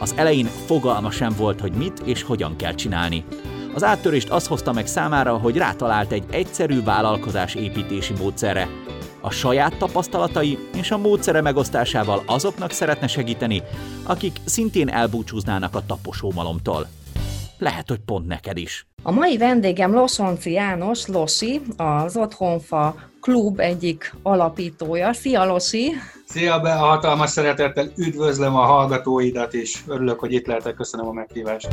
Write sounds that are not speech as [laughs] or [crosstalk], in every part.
Az elején fogalma sem volt, hogy mit és hogyan kell csinálni. Az áttörést az hozta meg számára, hogy rátalált egy egyszerű vállalkozás építési módszerre. A saját tapasztalatai és a módszere megosztásával azoknak szeretne segíteni, akik szintén elbúcsúznának a taposómalomtól. Lehet, hogy pont neked is. A mai vendégem Losonci János, Losi, az Otthonfa klub egyik alapítója. Szia, Losi! Szia, be a hatalmas szeretettel üdvözlöm a hallgatóidat is. Örülök, hogy itt lehetek, köszönöm a meghívást.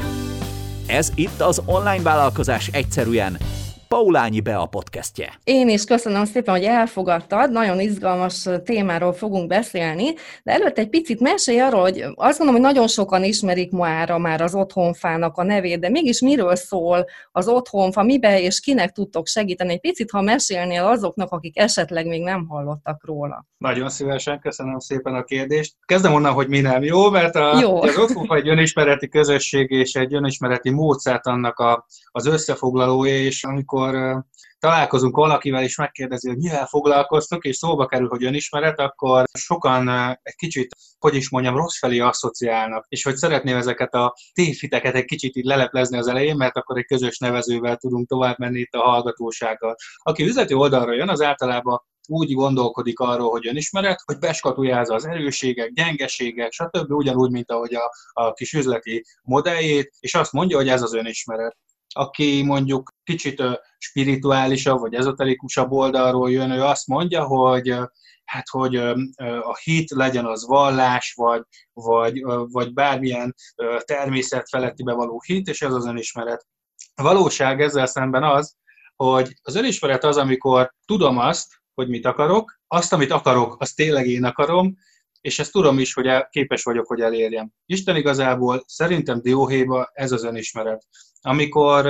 Ez itt az online vállalkozás egyszerűen Paulányi Bea podcastje. Én is köszönöm szépen, hogy elfogadtad, nagyon izgalmas témáról fogunk beszélni, de előtt egy picit mesélj arról, hogy azt gondolom, hogy nagyon sokan ismerik mára már az otthonfának a nevét, de mégis miről szól az otthonfa, mibe és kinek tudtok segíteni? Egy picit, ha mesélnél azoknak, akik esetleg még nem hallottak róla. Nagyon szívesen, köszönöm szépen a kérdést. Kezdem onnan, hogy mi nem jó, mert a, jó. az otthonfa egy önismereti közösség és egy önismereti módszert annak a, az összefoglalója, és amikor amikor találkozunk valakivel, és megkérdezi, hogy mivel foglalkoztok, és szóba kerül, hogy önismeret, akkor sokan egy kicsit, hogy is mondjam, rossz felé asszociálnak, és hogy szeretném ezeket a tévhiteket egy kicsit így leleplezni az elején, mert akkor egy közös nevezővel tudunk tovább menni itt a hallgatósággal. Aki üzleti oldalra jön, az általában úgy gondolkodik arról, hogy önismeret, hogy beskatujázza az erőségek, gyengeségek, stb. ugyanúgy, mint ahogy a, a kis üzleti modelljét, és azt mondja, hogy ez az önismeret aki mondjuk kicsit spirituálisabb vagy ezoterikusabb oldalról jön, ő azt mondja, hogy hát hogy a hit legyen az vallás, vagy, vagy, vagy bármilyen természet feletti bevaló hit, és ez az önismeret. A valóság ezzel szemben az, hogy az önismeret az, amikor tudom azt, hogy mit akarok, azt, amit akarok, azt tényleg én akarom, és ezt tudom is, hogy el, képes vagyok, hogy elérjem. Isten igazából szerintem dióhéjba ez az önismeret. Amikor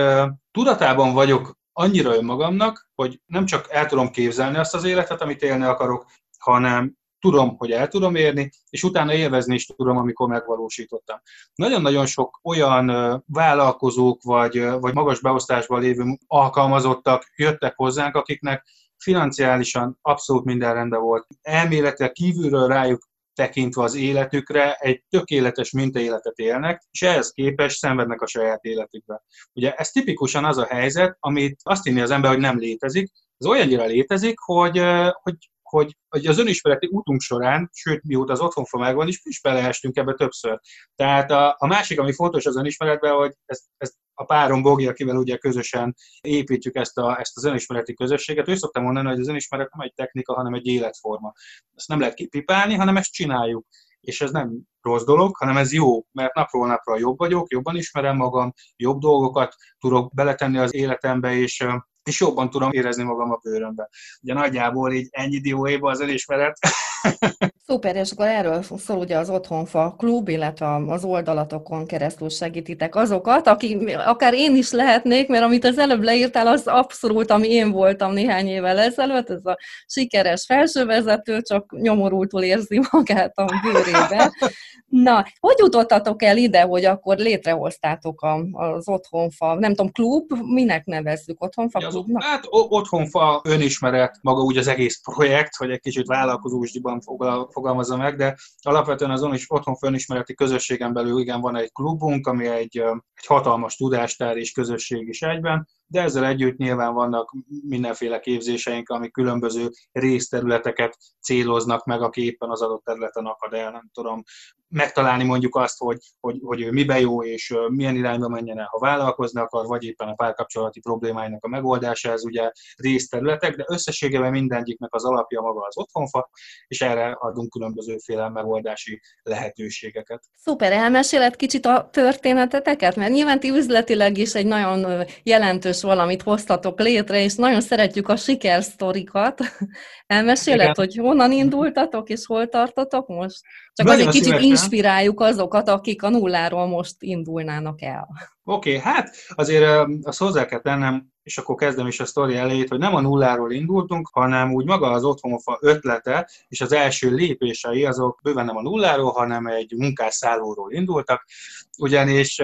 tudatában vagyok annyira önmagamnak, hogy nem csak el tudom képzelni azt az életet, amit élni akarok, hanem tudom, hogy el tudom érni, és utána élvezni is tudom, amikor megvalósítottam. Nagyon-nagyon sok olyan vállalkozók vagy, vagy magas beosztásban lévő alkalmazottak jöttek hozzánk, akiknek financiálisan abszolút minden rendben volt. Elméletileg kívülről rájuk tekintve az életükre egy tökéletes mintaéletet élnek, és ehhez képest szenvednek a saját életükbe. Ugye ez tipikusan az a helyzet, amit azt hinni az ember, hogy nem létezik, ez olyannyira létezik, hogy, hogy hogy, hogy az önismereti útunk során, sőt, mióta az otthonfa megvan, is, is beleestünk ebbe többször. Tehát a, a másik, ami fontos az önismeretben, hogy ezt, ezt a párom Bogi, akivel ugye közösen építjük ezt, a, ezt az önismereti közösséget, ő szoktam mondani, hogy az önismeret nem egy technika, hanem egy életforma. Ezt nem lehet kipipálni, hanem ezt csináljuk. És ez nem rossz dolog, hanem ez jó, mert napról napra jobb vagyok, jobban ismerem magam, jobb dolgokat tudok beletenni az életembe, és és jobban tudom érezni magam a bőrömbe. Ugye nagyjából így ennyi dióéba az elismeret. [laughs] Szuper, és akkor erről szól ugye az Otthonfa klub, illetve az oldalatokon keresztül segítitek azokat, aki akár én is lehetnék, mert amit az előbb leírtál, az abszolút, ami én voltam néhány évvel ezelőtt, ez a sikeres felsővezető, csak nyomorultul érzi magát a bőrében. Na, hogy jutottatok el ide, hogy akkor létrehoztátok az Otthonfa, nem tudom, klub, minek nevezzük, Otthonfa klubnak? Hát Otthonfa önismeret, maga úgy az egész projekt, hogy egy kicsit vállalkozósdiban fogalmazza meg, de alapvetően azon is Otthonfa önismereti közösségen belül igen van egy klubunk, ami egy, egy hatalmas tudástár és közösség is egyben, de ezzel együtt nyilván vannak mindenféle képzéseink, amik különböző részterületeket céloznak meg, aki éppen az adott területen akad el, nem tudom, megtalálni mondjuk azt, hogy, hogy, hogy ő mibe jó, és milyen irányba menjen el, ha vállalkozni akar, vagy éppen a párkapcsolati problémáinak a megoldása, ez ugye részterületek, de összességében mindegyiknek az alapja maga az otthonfa, és erre adunk különbözőféle megoldási lehetőségeket. Szuper, elmeséled kicsit a történeteteket, mert nyilván ti üzletileg is egy nagyon jelentős valamit hoztatok létre, és nagyon szeretjük a sikersztorikat. [laughs] Elmeséled, Igen. hogy honnan indultatok, és hol tartotok most? Csak nagyon az egy kicsit inspiráljuk azokat, akik a nulláról most indulnának el. Oké, okay, hát azért azt hozzá kell tennem, és akkor kezdem is a sztori elejét, hogy nem a nulláról indultunk, hanem úgy maga az otthonfa ötlete, és az első lépései azok bőven nem a nulláról, hanem egy munkásszállóról indultak, ugyanis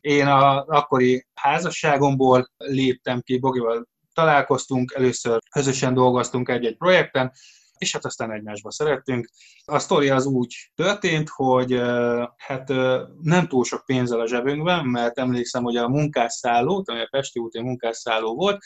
én a akkori házasságomból léptem ki, Bogival találkoztunk, először közösen dolgoztunk egy-egy projekten, és hát aztán egymásba szerettünk. A sztori az úgy történt, hogy hát nem túl sok pénzzel a zsebünkben, mert emlékszem, hogy a munkásszálló, ami a Pesti úti munkásszálló volt,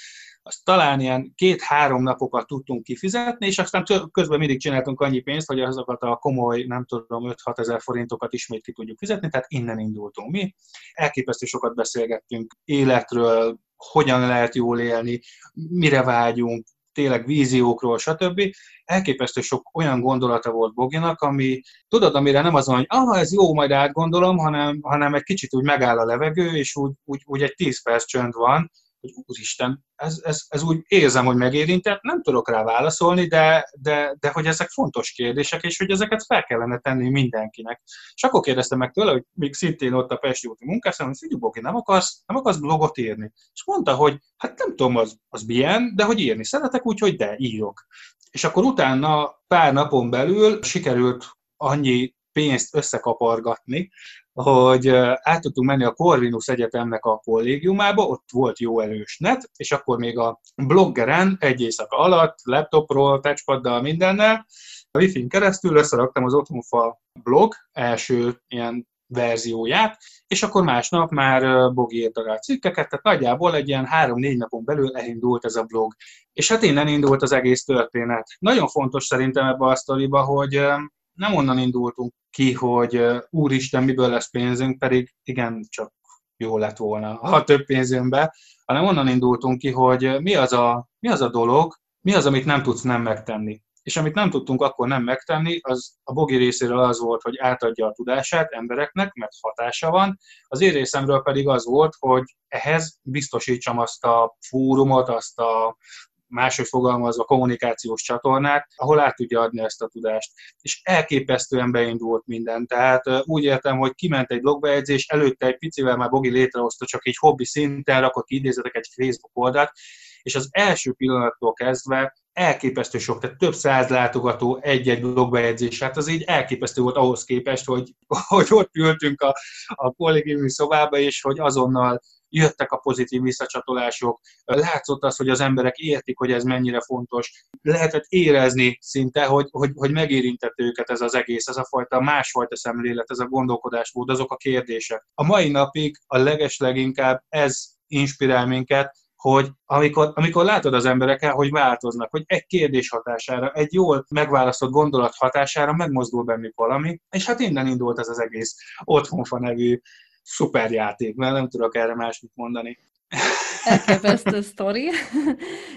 azt talán ilyen két-három napokat tudtunk kifizetni, és aztán közben mindig csináltunk annyi pénzt, hogy azokat a komoly, nem tudom, 5-6 ezer forintokat ismét ki tudjuk fizetni, tehát innen indultunk mi. Elképesztő sokat beszélgettünk életről, hogyan lehet jól élni, mire vágyunk, tényleg víziókról, stb. Elképesztő sok olyan gondolata volt Boginak, ami, tudod, amire nem azon, hogy ah, ez jó, majd átgondolom, hanem, hanem egy kicsit úgy megáll a levegő, és úgy, úgy, úgy egy 10 perc csönd van, hogy úristen, ez, ez, ez úgy érzem, hogy megérintett, nem tudok rá válaszolni, de, de, de hogy ezek fontos kérdések, és hogy ezeket fel kellene tenni mindenkinek. És akkor kérdeztem meg tőle, hogy még szintén ott a Pesti úti munkászám, hogy figyelj, Bogi, nem akarsz, nem akarsz blogot írni? És mondta, hogy hát nem tudom, az, az milyen, de hogy írni szeretek, úgyhogy de, írok. És akkor utána pár napon belül sikerült annyi pénzt összekapargatni, hogy át tudtunk menni a Corvinus Egyetemnek a kollégiumába, ott volt jó erős net, és akkor még a bloggeren egy éjszaka alatt, laptopról, touchpaddal, mindennel, a wifi-n keresztül összeraktam az Otthonfa blog első ilyen verzióját, és akkor másnap már Bogi írta rá cikkeket, tehát nagyjából egy ilyen három-négy napon belül elindult ez a blog. És hát innen indult az egész történet. Nagyon fontos szerintem ebbe a sztoriba, hogy nem onnan indultunk ki, hogy úristen, miből lesz pénzünk, pedig igen, csak jó lett volna, ha több pénzünk be, hanem onnan indultunk ki, hogy mi az, a, mi az a dolog, mi az, amit nem tudsz nem megtenni. És amit nem tudtunk akkor nem megtenni, az a Bogi részéről az volt, hogy átadja a tudását embereknek, mert hatása van. Az én részemről pedig az volt, hogy ehhez biztosítsam azt a fórumot, azt a máshogy fogalmazva kommunikációs csatornát, ahol át tudja adni ezt a tudást. És elképesztően beindult minden. Tehát úgy értem, hogy kiment egy blogbejegyzés, előtte egy picivel már Bogi létrehozta csak egy hobbi szinten, rakott idézetek egy Facebook oldalt, és az első pillanattól kezdve elképesztő sok, tehát több száz látogató egy-egy blogbejegyzés, hát az így elképesztő volt ahhoz képest, hogy, [laughs] hogy ott ültünk a, a kollégiumi szobába, és hogy azonnal jöttek a pozitív visszacsatolások, látszott az, hogy az emberek értik, hogy ez mennyire fontos, lehetett érezni szinte, hogy, hogy, hogy megérintett őket ez az egész, ez a fajta másfajta szemlélet, ez a gondolkodásmód, azok a kérdések. A mai napig a legesleginkább ez inspirál minket, hogy amikor, amikor látod az emberekkel, hogy változnak, hogy egy kérdés hatására, egy jól megválasztott gondolat hatására megmozdul bennük valami, és hát innen indult ez az egész Otthonfa nevű szuper játék, mert nem tudok erre másmit mondani. Elképesztő sztori.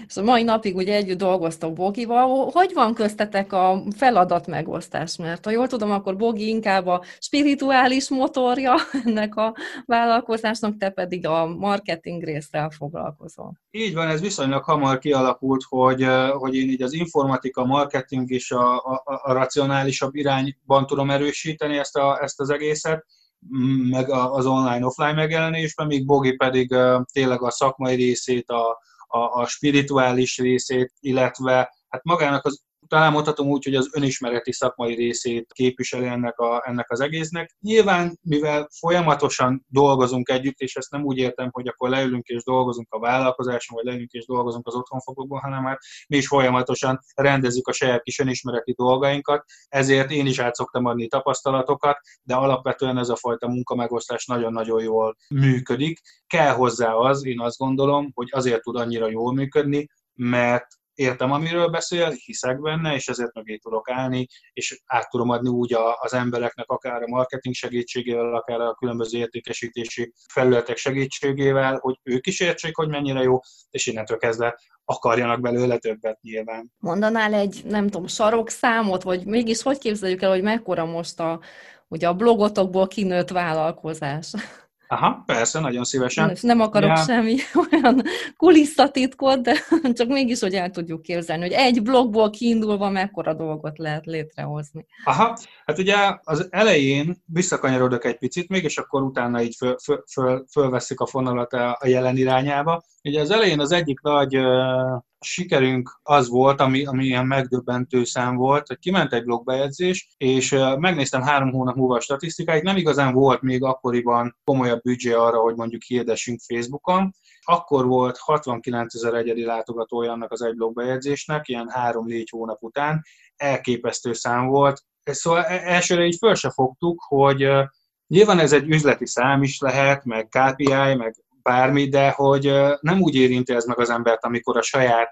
És a mai napig ugye együtt dolgoztok Bogival. Hogy van köztetek a feladat megosztás? Mert ha jól tudom, akkor Bogi inkább a spirituális motorja ennek a vállalkozásnak, te pedig a marketing részrel foglalkozol. Így van, ez viszonylag hamar kialakult, hogy, hogy én így az informatika, marketing és a, a, a racionálisabb irányban tudom erősíteni ezt, a, ezt az egészet meg az online-offline megjelenésben, míg Bogi pedig tényleg a szakmai részét, a, a, a spirituális részét, illetve hát magának az talán mondhatom úgy, hogy az önismereti szakmai részét képviseli ennek, a, ennek az egésznek. Nyilván, mivel folyamatosan dolgozunk együtt, és ezt nem úgy értem, hogy akkor leülünk és dolgozunk a vállalkozáson, vagy leülünk és dolgozunk az otthonfogokban, hanem már mi is folyamatosan rendezzük a saját kis önismereti dolgainkat, ezért én is át szoktam adni tapasztalatokat, de alapvetően ez a fajta munkamegosztás nagyon-nagyon jól működik. Kell hozzá az, én azt gondolom, hogy azért tud annyira jól működni, mert értem, amiről beszél, hiszek benne, és ezért mögé tudok állni, és át tudom adni úgy az embereknek, akár a marketing segítségével, akár a különböző értékesítési felületek segítségével, hogy ők is értsék, hogy mennyire jó, és innentől kezdve akarjanak belőle többet nyilván. Mondanál egy, nem tudom, sarokszámot, vagy mégis hogy képzeljük el, hogy mekkora most a, ugye a blogotokból kinőtt vállalkozás? Aha, persze, nagyon szívesen. És nem akarok ja. semmi [laughs] olyan kulisszatitkot, de csak mégis, hogy el tudjuk képzelni, hogy egy blogból kiindulva mekkora dolgot lehet létrehozni. Aha, hát ugye az elején visszakanyarodok egy picit még, és akkor utána így föl, föl, föl, fölveszik a fonalat a jelen irányába. Ugye az elején az egyik nagy uh, sikerünk az volt, ami, ami ilyen megdöbbentő szám volt, hogy kiment egy blogbejegyzés, és megnéztem három hónap múlva a statisztikáit, nem igazán volt még akkoriban komolyabb büdzsé arra, hogy mondjuk hirdessünk Facebookon. Akkor volt 69 ezer egyedi látogatója annak az egy blogbejegyzésnek, ilyen három-négy hónap után, elképesztő szám volt. Szóval e, elsőre így föl se fogtuk, hogy Nyilván ez egy üzleti szám is lehet, meg KPI, meg bármi, de hogy nem úgy érinti ez meg az embert, amikor a saját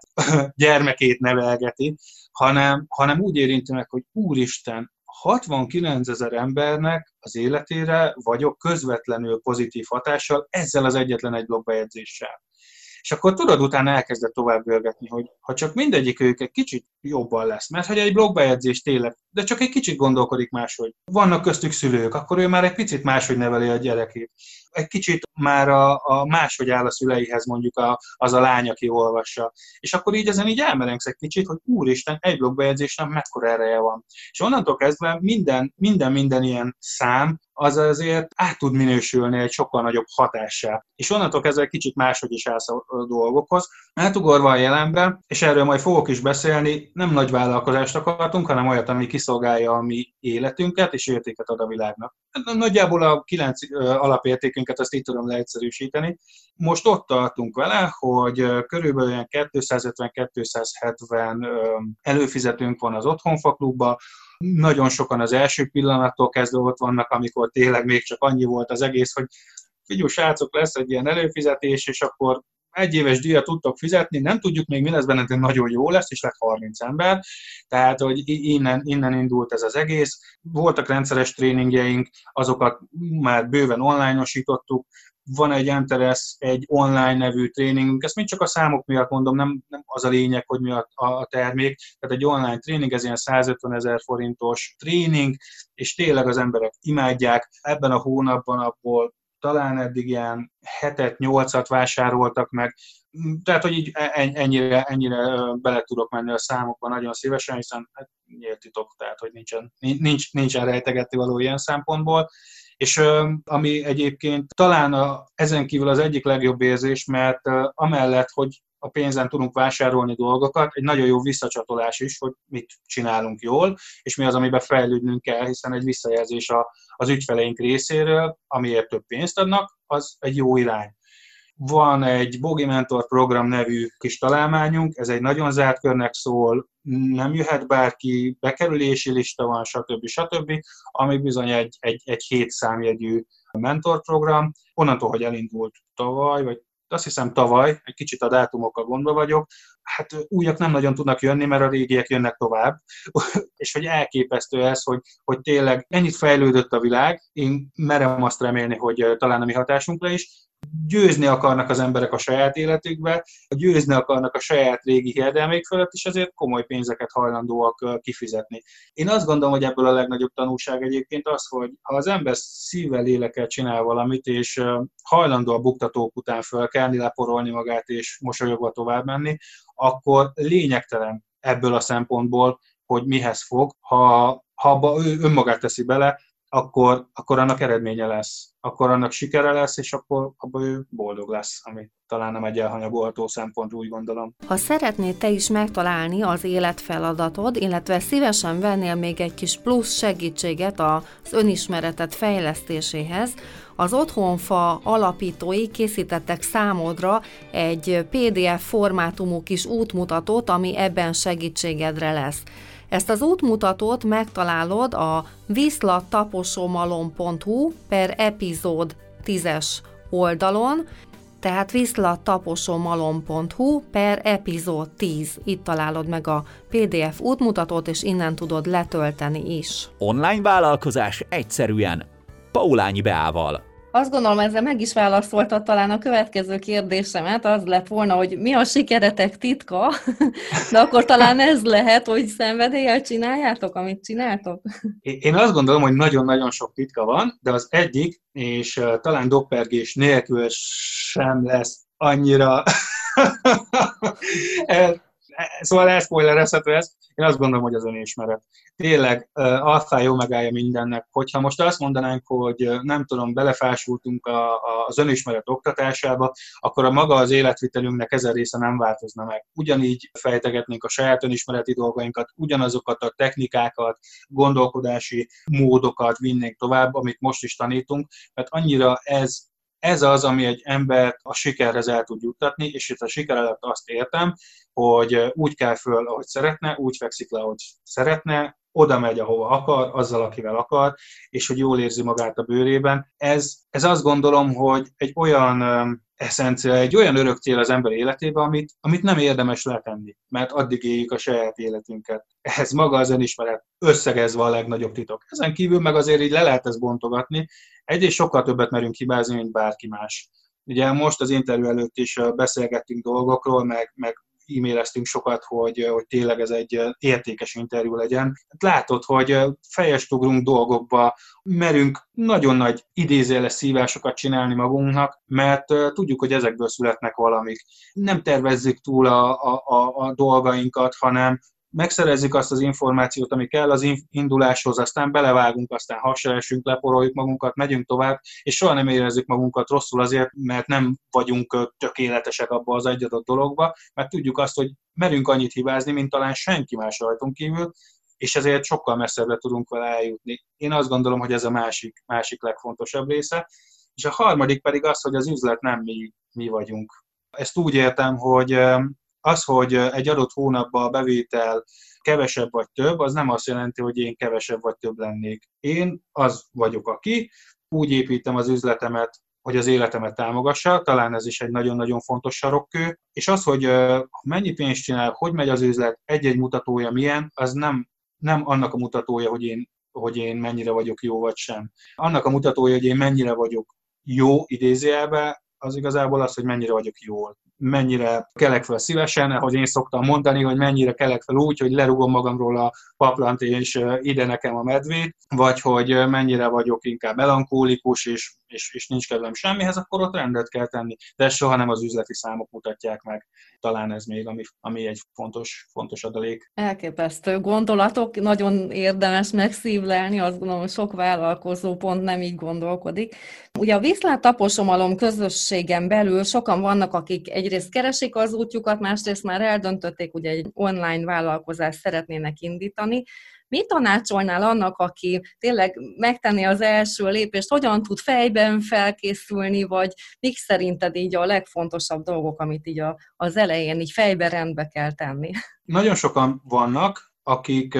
gyermekét nevelgeti, hanem, hanem úgy érinti meg, hogy úristen, 69 ezer embernek az életére vagyok közvetlenül pozitív hatással ezzel az egyetlen egy blogbejegyzéssel. És akkor tudod, utána elkezdett tovább görgetni, hogy ha csak mindegyik ők egy kicsit jobban lesz, mert hogy egy blogbejegyzés tényleg, de csak egy kicsit gondolkodik máshogy. Vannak köztük szülők, akkor ő már egy picit máshogy neveli a gyerekét. Egy kicsit már a, a máshogy áll a szüleihez mondjuk a, az a lány, aki olvassa. És akkor így ezen így elmerengsz egy kicsit, hogy úristen, egy blogbejegyzésnek mekkora ereje van. És onnantól kezdve minden, minden, minden ilyen szám az azért át tud minősülni egy sokkal nagyobb hatással. És onnantól kezdve kicsit máshogy is állsz a dolgokhoz. Átugorva a jelenbe, és erről majd fogok is beszélni, nem nagy vállalkozást akartunk, hanem olyat, ami kiszolgálja a mi életünket, és értéket ad a világnak. Nagyjából a kilenc alapértékünket azt így tudom leegyszerűsíteni. Most ott tartunk vele, hogy körülbelül 250-270 előfizetőnk van az Otthonfa klubba, nagyon sokan az első pillanattól kezdve ott vannak, amikor tényleg még csak annyi volt az egész, hogy figyelj, srácok, lesz egy ilyen előfizetés, és akkor egy éves díjat tudtok fizetni, nem tudjuk még mi lesz benne, de nagyon jó lesz, és lett 30 ember. Tehát, hogy innen, innen indult ez az egész. Voltak rendszeres tréningjeink, azokat már bőven online-osítottuk, van egy Enteres, egy online nevű tréningünk, ezt mind csak a számok miatt mondom, nem, nem az a lényeg, hogy mi a, a, a termék, tehát egy online tréning, ez ilyen 150 ezer forintos tréning, és tényleg az emberek imádják, ebben a hónapban abból talán eddig ilyen hetet, nyolcat vásároltak meg, tehát, hogy így e, ennyire, ennyire bele tudok menni a számokban nagyon szívesen, hiszen hát, nyílt titok, tehát, hogy nincsen, nincs, nincsen rejtegetni való ilyen szempontból. És ami egyébként talán a, ezen kívül az egyik legjobb érzés, mert amellett, hogy a pénzen tudunk vásárolni dolgokat, egy nagyon jó visszacsatolás is, hogy mit csinálunk jól, és mi az, amiben fejlődnünk kell, hiszen egy visszajelzés a, az ügyfeleink részéről, amiért több pénzt adnak, az egy jó irány. Van egy Bogi Mentor program nevű kis találmányunk, ez egy nagyon zárt körnek szól, nem jöhet bárki, bekerülési lista van, stb. stb., ami bizony egy, egy, egy hét számjegyű mentorprogram. Onnantól, hogy elindult tavaly, vagy azt hiszem tavaly, egy kicsit a dátumokkal gondba vagyok, hát újak nem nagyon tudnak jönni, mert a régiek jönnek tovább, [laughs] és hogy elképesztő ez, hogy, hogy tényleg ennyit fejlődött a világ, én merem azt remélni, hogy talán a mi hatásunkra is, győzni akarnak az emberek a saját életükbe, győzni akarnak a saját régi hiedelmék fölött, és ezért komoly pénzeket hajlandóak kifizetni. Én azt gondolom, hogy ebből a legnagyobb tanulság egyébként az, hogy ha az ember szívvel, lélekkel csinál valamit, és hajlandó a buktatók után fölkelni, leporolni magát, és mosolyogva tovább menni, akkor lényegtelen ebből a szempontból, hogy mihez fog, ha, ha ő önmagát teszi bele, akkor, akkor annak eredménye lesz, akkor annak sikere lesz, és akkor abban ő boldog lesz, ami talán nem egy elhanyagolható szempont, úgy gondolom. Ha szeretnéd te is megtalálni az életfeladatod, illetve szívesen vennél még egy kis plusz segítséget az önismeretet fejlesztéséhez, az Otthonfa alapítói készítettek számodra egy PDF formátumú kis útmutatót, ami ebben segítségedre lesz. Ezt az útmutatót megtalálod a viszlattaposomalom.hu per epizód 10-es oldalon, tehát viszlattaposomalom.hu per epizód 10. Itt találod meg a PDF útmutatót, és innen tudod letölteni is. Online vállalkozás egyszerűen Paulányi Beával. Azt gondolom, ezzel meg is válaszolta talán a következő kérdésemet, az lett volna, hogy mi a sikeretek titka, [laughs] de akkor talán ez lehet, hogy szenvedéllyel csináljátok, amit csináltok? Én azt gondolom, hogy nagyon-nagyon sok titka van, de az egyik, és talán doppergés nélkül sem lesz annyira [laughs] szóval elszpoilerezhető ez. Én azt gondolom, hogy az önismeret. Tényleg alfája, omegája mindennek. Hogyha most azt mondanánk, hogy nem tudom, belefásultunk a, a, az önismeret oktatásába, akkor a maga az életvitelünknek ezer része nem változna meg. Ugyanígy fejtegetnénk a saját önismereti dolgainkat, ugyanazokat a technikákat, gondolkodási módokat vinnénk tovább, amit most is tanítunk, mert annyira ez ez az, ami egy embert a sikerhez el tud juttatni, és itt a siker alatt azt értem, hogy úgy kell föl, ahogy szeretne, úgy fekszik le, ahogy szeretne, oda megy, ahova akar, azzal, akivel akar, és hogy jól érzi magát a bőrében. Ez, ez azt gondolom, hogy egy olyan eszencia, egy olyan örök cél az ember életében, amit, amit nem érdemes letenni, mert addig éljük a saját életünket. Ez maga az önismeret összegezve a legnagyobb titok. Ezen kívül meg azért így le lehet ezt bontogatni. Egyrészt sokkal többet merünk hibázni, mint bárki más. Ugye most az interjú előtt is beszélgettünk dolgokról, meg, meg e-maileztünk sokat, hogy, hogy tényleg ez egy értékes interjú legyen. Hát látod, hogy fejest ugrunk dolgokba, merünk nagyon nagy idézéles szívásokat csinálni magunknak, mert tudjuk, hogy ezekből születnek valamik. Nem tervezzük túl a, a, a, a dolgainkat, hanem megszerezzük azt az információt, ami kell az induláshoz, aztán belevágunk, aztán hasra esünk, leporoljuk magunkat, megyünk tovább, és soha nem érezzük magunkat rosszul azért, mert nem vagyunk tökéletesek abba az egy adott dologba, mert tudjuk azt, hogy merünk annyit hibázni, mint talán senki más rajtunk kívül, és ezért sokkal messzebbre tudunk vele eljutni. Én azt gondolom, hogy ez a másik, másik legfontosabb része. És a harmadik pedig az, hogy az üzlet nem mi, mi vagyunk. Ezt úgy értem, hogy az, hogy egy adott hónapban a bevétel kevesebb vagy több, az nem azt jelenti, hogy én kevesebb vagy több lennék. Én az vagyok, aki úgy építem az üzletemet, hogy az életemet támogassa, talán ez is egy nagyon-nagyon fontos sarokkő, és az, hogy mennyi pénzt csinál, hogy megy az üzlet, egy-egy mutatója milyen, az nem, nem annak a mutatója, hogy én, hogy én mennyire vagyok jó vagy sem. Annak a mutatója, hogy én mennyire vagyok jó idézőjelben, az igazából az, hogy mennyire vagyok jól mennyire kelek fel szívesen, ahogy én szoktam mondani, hogy mennyire kelek fel úgy, hogy lerugom magamról a paplant, és ide nekem a medvét, vagy hogy mennyire vagyok inkább melankólikus, és, és, és nincs kedvem semmihez, akkor ott rendet kell tenni. De soha nem az üzleti számok mutatják meg. Talán ez még, ami, ami egy fontos, fontos adalék. Elképesztő gondolatok, nagyon érdemes megszívlelni, azt gondolom, hogy sok vállalkozó pont nem így gondolkodik. Ugye a Viszlát taposomalom közösségen belül sokan vannak, akik egyrészt keresik az útjukat, másrészt már eldöntötték, hogy egy online vállalkozást szeretnének indítani. Mit tanácsolnál annak, aki tényleg megtenni az első lépést, hogyan tud fejben felkészülni, vagy mik szerinted így a legfontosabb dolgok, amit így a, az elején így fejben rendbe kell tenni? Nagyon sokan vannak, akik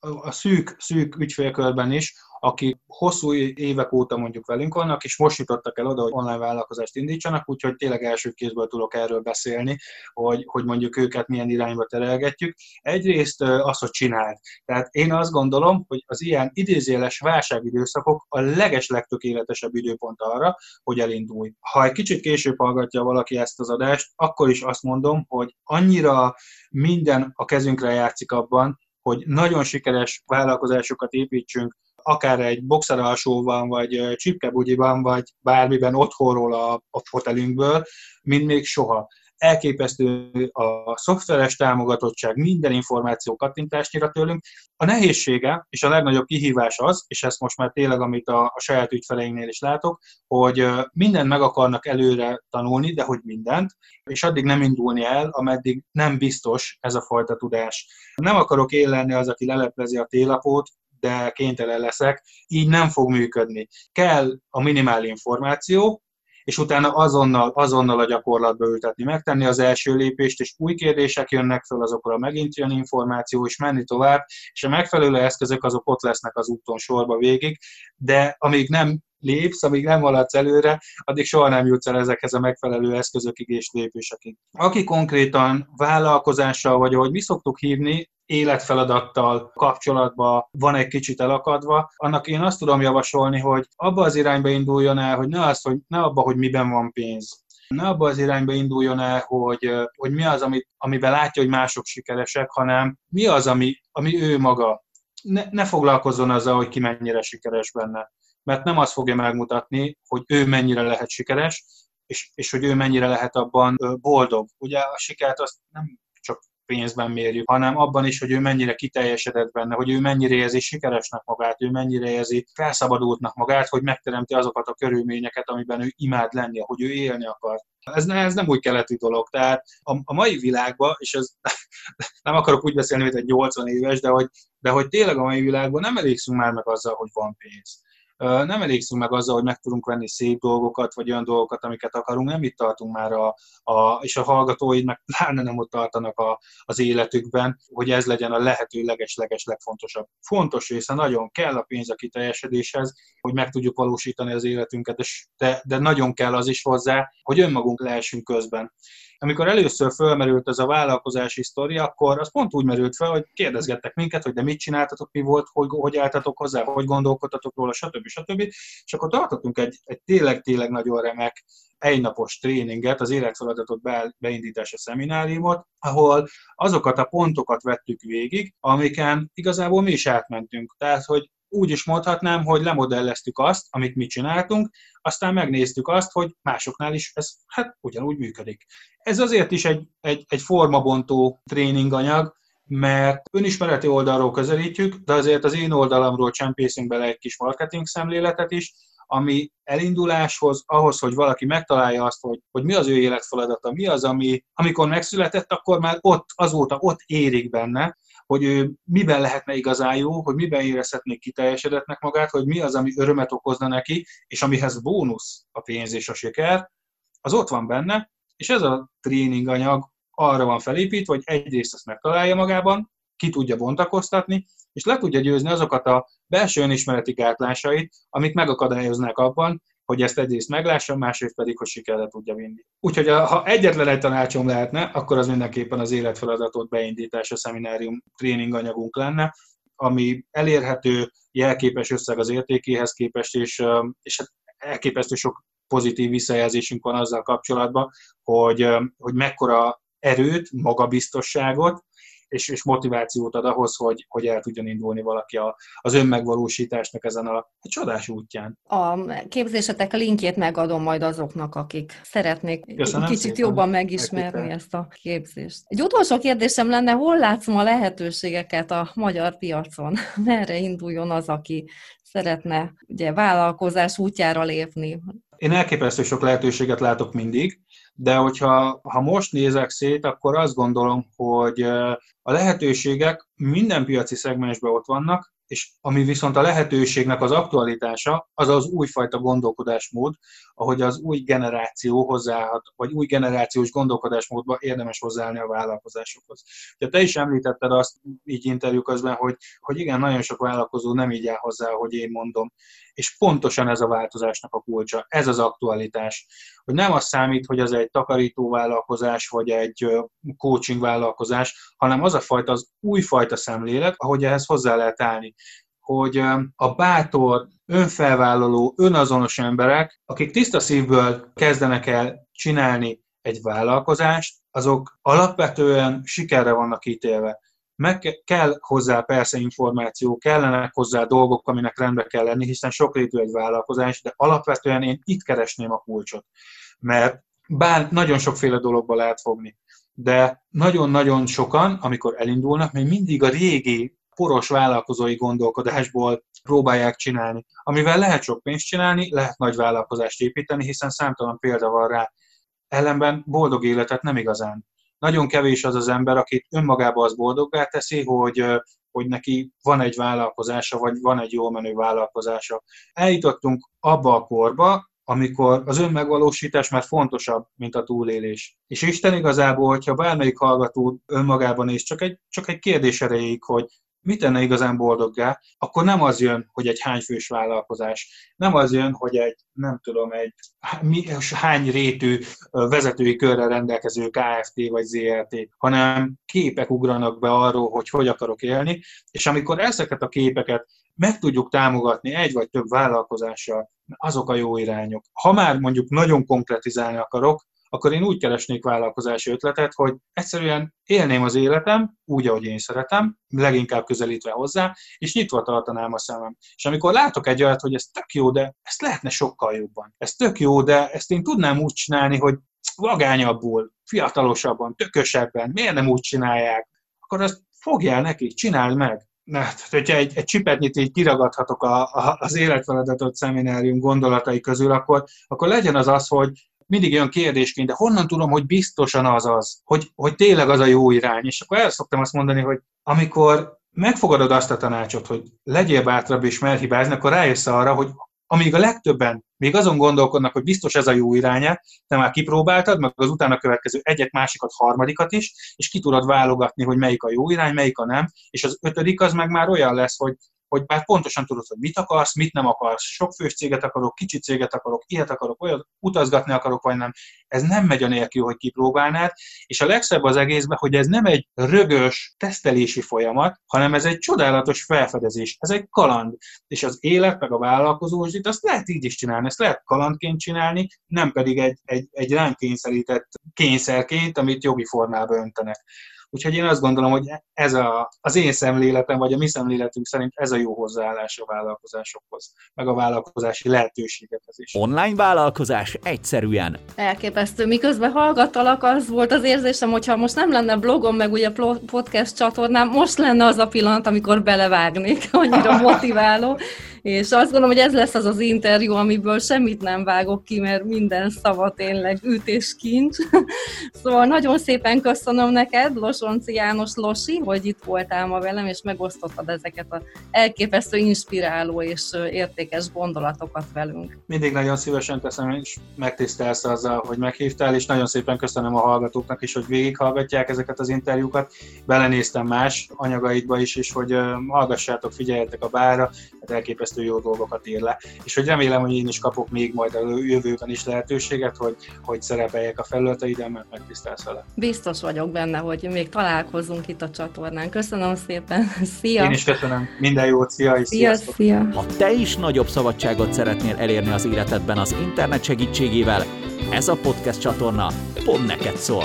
a szűk, szűk ügyfélkörben is akik hosszú évek óta mondjuk velünk vannak, és most jutottak el oda, hogy online vállalkozást indítsanak, úgyhogy tényleg első kézből tudok erről beszélni, hogy, hogy mondjuk őket milyen irányba terelgetjük. Egyrészt az, hogy csinált. Tehát én azt gondolom, hogy az ilyen idézéles válságidőszakok a leges legtökéletesebb időpont arra, hogy elindulj. Ha egy kicsit később hallgatja valaki ezt az adást, akkor is azt mondom, hogy annyira minden a kezünkre játszik abban, hogy nagyon sikeres vállalkozásokat építsünk, akár egy boxeralsóban, vagy csipkebugyiban, vagy bármiben otthonról a, a fotelünkből, mint még soha. Elképesztő a szoftveres támogatottság, minden információ kattintásnyira tőlünk. A nehézsége és a legnagyobb kihívás az, és ezt most már tényleg, amit a, a saját ügyfeleinknél is látok, hogy mindent meg akarnak előre tanulni, de hogy mindent, és addig nem indulni el, ameddig nem biztos ez a fajta tudás. Nem akarok én lenni az, aki leleplezi a télapót, de kénytelen leszek, így nem fog működni. Kell a minimál információ, és utána azonnal, azonnal a gyakorlatba ültetni, megtenni az első lépést, és új kérdések jönnek föl, azokra megint jön információ, és menni tovább, és a megfelelő eszközök azok ott lesznek az úton sorba végig, de amíg nem lépsz, amíg nem haladsz előre, addig soha nem jutsz el ezekhez a megfelelő eszközökig és lépésekig. Aki konkrétan vállalkozással, vagy ahogy mi szoktuk hívni, életfeladattal kapcsolatban van egy kicsit elakadva, annak én azt tudom javasolni, hogy abba az irányba induljon el, hogy ne, az, hogy ne abba, hogy miben van pénz, ne abba az irányba induljon el, hogy, hogy mi az, amit, amiben látja, hogy mások sikeresek, hanem mi az, ami, ami ő maga. Ne, ne foglalkozzon azzal, hogy ki mennyire sikeres benne. Mert nem azt fogja megmutatni, hogy ő mennyire lehet sikeres, és, és hogy ő mennyire lehet abban boldog. Ugye a sikert azt nem csak pénzben mérjük, hanem abban is, hogy ő mennyire kiteljesedett benne, hogy ő mennyire érzi sikeresnek magát, ő mennyire érzi felszabadultnak magát, hogy megteremti azokat a körülményeket, amiben ő imád lenni, hogy ő élni akar. Ez, ez nem úgy keleti dolog. Tehát a, a mai világban, és ez [laughs] nem akarok úgy beszélni, mint egy 80 éves, de hogy, de hogy tényleg a mai világban nem elégszünk már meg azzal, hogy van pénz nem elégszünk meg azzal, hogy meg tudunk venni szép dolgokat, vagy olyan dolgokat, amiket akarunk, nem itt tartunk már, a, a, és a hallgatóid meg pláne nem ott tartanak a, az életükben, hogy ez legyen a lehető leges-leges legfontosabb. Fontos része, nagyon kell a pénz a kiteljesedéshez, hogy meg tudjuk valósítani az életünket, de, de nagyon kell az is hozzá, hogy önmagunk lehessünk közben amikor először fölmerült ez a vállalkozási sztori, akkor az pont úgy merült fel, hogy kérdezgettek minket, hogy de mit csináltatok, mi volt, hogy, hogy álltatok hozzá, hogy gondolkodtatok róla, stb. Stb. És akkor tartottunk egy, egy tényleg-tényleg nagyon remek egynapos tréninget, az életfeladatot beindítása szemináriumot, ahol azokat a pontokat vettük végig, amiken igazából mi is átmentünk. Tehát, hogy úgy is mondhatnám, hogy lemodelleztük azt, amit mi csináltunk, aztán megnéztük azt, hogy másoknál is ez hát ugyanúgy működik. Ez azért is egy, egy, egy formabontó tréninganyag, mert önismereti oldalról közelítjük, de azért az én oldalamról csempészünk bele egy kis marketing szemléletet is, ami elinduláshoz, ahhoz, hogy valaki megtalálja azt, hogy, hogy mi az ő életfeladata, mi az, ami amikor megszületett, akkor már ott, azóta ott érik benne, hogy ő miben lehetne igazán jó, hogy miben érezhetnék kiteljesedetnek magát, hogy mi az, ami örömet okozna neki, és amihez bónusz a pénz és a siker, az ott van benne, és ez a tréning anyag arra van felépítve, hogy egyrészt ezt megtalálja magában, ki tudja bontakoztatni, és le tudja győzni azokat a belső önismereti gátlásait, amik megakadályoznák abban, hogy ezt egyrészt meglássa, másrészt pedig, hogy sikerre tudja vinni. Úgyhogy ha egyetlen egy tanácsom lehetne, akkor az mindenképpen az életfeladatot beindítása szeminárium tréninganyagunk lenne, ami elérhető, jelképes összeg az értékéhez képest, és, és hát elképesztő sok pozitív visszajelzésünk van azzal kapcsolatban, hogy, hogy mekkora erőt, magabiztosságot és, és motivációt ad ahhoz, hogy, hogy el tudjon indulni valaki a, az önmegvalósításnak ezen a, a csodás útján. A képzésetek linkjét megadom majd azoknak, akik szeretnék Köszönöm kicsit szépen. jobban megismerni Elképpen. ezt a képzést. Egy utolsó kérdésem lenne, hol látsz ma lehetőségeket a magyar piacon? [laughs] Merre induljon az, aki szeretne ugye, vállalkozás útjára lépni? Én elképesztő sok lehetőséget látok mindig, de hogyha ha most nézek szét, akkor azt gondolom, hogy a lehetőségek minden piaci szegmensben ott vannak, és ami viszont a lehetőségnek az aktualitása, az az újfajta gondolkodásmód, ahogy az új generáció hozzáhat, vagy új generációs gondolkodásmódba érdemes hozzáállni a vállalkozásokhoz. Ugye te is említetted azt így interjú közben, hogy, hogy igen, nagyon sok vállalkozó nem így áll hozzá, hogy én mondom. És pontosan ez a változásnak a kulcsa, ez az aktualitás. Hogy nem az számít, hogy az egy takarító vállalkozás, vagy egy coaching vállalkozás, hanem az a fajta, az újfajta szemlélet, ahogy ehhez hozzá lehet állni hogy a bátor, önfelvállaló, önazonos emberek, akik tiszta szívből kezdenek el csinálni egy vállalkozást, azok alapvetően sikerre vannak ítélve. Meg kell hozzá persze információ, kellenek hozzá dolgok, aminek rendbe kell lenni, hiszen sokrétű egy vállalkozás, de alapvetően én itt keresném a kulcsot. Mert bár nagyon sokféle dologba lehet fogni, de nagyon-nagyon sokan, amikor elindulnak, még mindig a régi poros vállalkozói gondolkodásból próbálják csinálni. Amivel lehet sok pénzt csinálni, lehet nagy vállalkozást építeni, hiszen számtalan példa van rá. Ellenben boldog életet nem igazán. Nagyon kevés az az ember, akit önmagába az boldoggá teszi, hogy, hogy neki van egy vállalkozása, vagy van egy jól menő vállalkozása. Eljutottunk abba a korba, amikor az önmegvalósítás már fontosabb, mint a túlélés. És Isten igazából, hogyha bármelyik hallgató önmagában is csak egy, csak egy kérdés erejéig, hogy mit tenne igazán boldoggá, akkor nem az jön, hogy egy hányfős vállalkozás, nem az jön, hogy egy, nem tudom, egy hány rétű vezetői körrel rendelkező KFT vagy ZRT, hanem képek ugranak be arról, hogy hogy akarok élni, és amikor ezeket a képeket meg tudjuk támogatni egy vagy több vállalkozással, azok a jó irányok. Ha már mondjuk nagyon konkretizálni akarok, akkor én úgy keresnék vállalkozási ötletet, hogy egyszerűen élném az életem úgy, ahogy én szeretem, leginkább közelítve hozzá, és nyitva tartanám a szemem. És amikor látok egy olyat, hogy ez tök jó, de ezt lehetne sokkal jobban. Ez tök jó, de ezt én tudnám úgy csinálni, hogy vagányabbul, fiatalosabban, tökösebben, miért nem úgy csinálják, akkor azt fogjál neki, csináld meg. Na, tehát, hogyha egy, egy csipetnyit így kiragadhatok a, a, az életfeladatot szeminárium gondolatai közül, akkor, akkor legyen az az, hogy mindig olyan kérdésként, de honnan tudom, hogy biztosan az az, hogy, hogy tényleg az a jó irány. És akkor el szoktam azt mondani, hogy amikor megfogadod azt a tanácsot, hogy legyél bátrabb és mer hibázni, akkor rájössz arra, hogy amíg a legtöbben még azon gondolkodnak, hogy biztos ez a jó iránya, te már kipróbáltad, meg az utána következő egyet, másikat, harmadikat is, és ki tudod válogatni, hogy melyik a jó irány, melyik a nem, és az ötödik az meg már olyan lesz, hogy hogy már pontosan tudod, hogy mit akarsz, mit nem akarsz, sok fős céget akarok, kicsi céget akarok, ilyet akarok, olyat utazgatni akarok, vagy nem. Ez nem megy a nélkül, hogy kipróbálnád, és a legszebb az egészben, hogy ez nem egy rögös tesztelési folyamat, hanem ez egy csodálatos felfedezés, ez egy kaland. És az élet, meg a vállalkozósdit, azt lehet így is csinálni, ezt lehet kalandként csinálni, nem pedig egy, egy, egy ránk kényszerített kényszerként, amit jogi formába öntenek. Úgyhogy én azt gondolom, hogy ez a, az én szemléletem, vagy a mi szemléletünk szerint ez a jó hozzáállás a vállalkozásokhoz, meg a vállalkozási lehetőségekhez is. Online vállalkozás egyszerűen. Elképesztő. Miközben hallgattalak, az volt az érzésem, hogyha most nem lenne blogom, meg ugye podcast csatornám, most lenne az a pillanat, amikor belevágnék, [laughs] annyira [laughs] motiváló. És azt gondolom, hogy ez lesz az az interjú, amiből semmit nem vágok ki, mert minden szava tényleg üt és kincs. [laughs] szóval nagyon szépen köszönöm neked, Losonci János Losi, hogy itt voltál ma velem, és megosztottad ezeket a elképesztő, inspiráló és értékes gondolatokat velünk. Mindig nagyon szívesen teszem, és megtisztelsz azzal, hogy meghívtál, és nagyon szépen köszönöm a hallgatóknak is, hogy végighallgatják ezeket az interjúkat. Belenéztem más anyagaidba is, és hogy hallgassátok, figyeljetek a bára, hát elképesztő elképesztő jó dolgokat ír le, és hogy remélem, hogy én is kapok még majd a jövőben is lehetőséget, hogy, hogy szerepeljek a felületeiden, mert megtisztelsz vele. Biztos vagyok benne, hogy még találkozunk itt a csatornán. Köszönöm szépen, [laughs] szia! Én is köszönöm, minden jót, szia és szia, szia! Ha te is nagyobb szabadságot szeretnél elérni az életedben az internet segítségével, ez a podcast csatorna pont neked szól.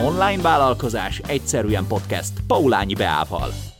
Online vállalkozás egyszerűen podcast Paulányi Beával.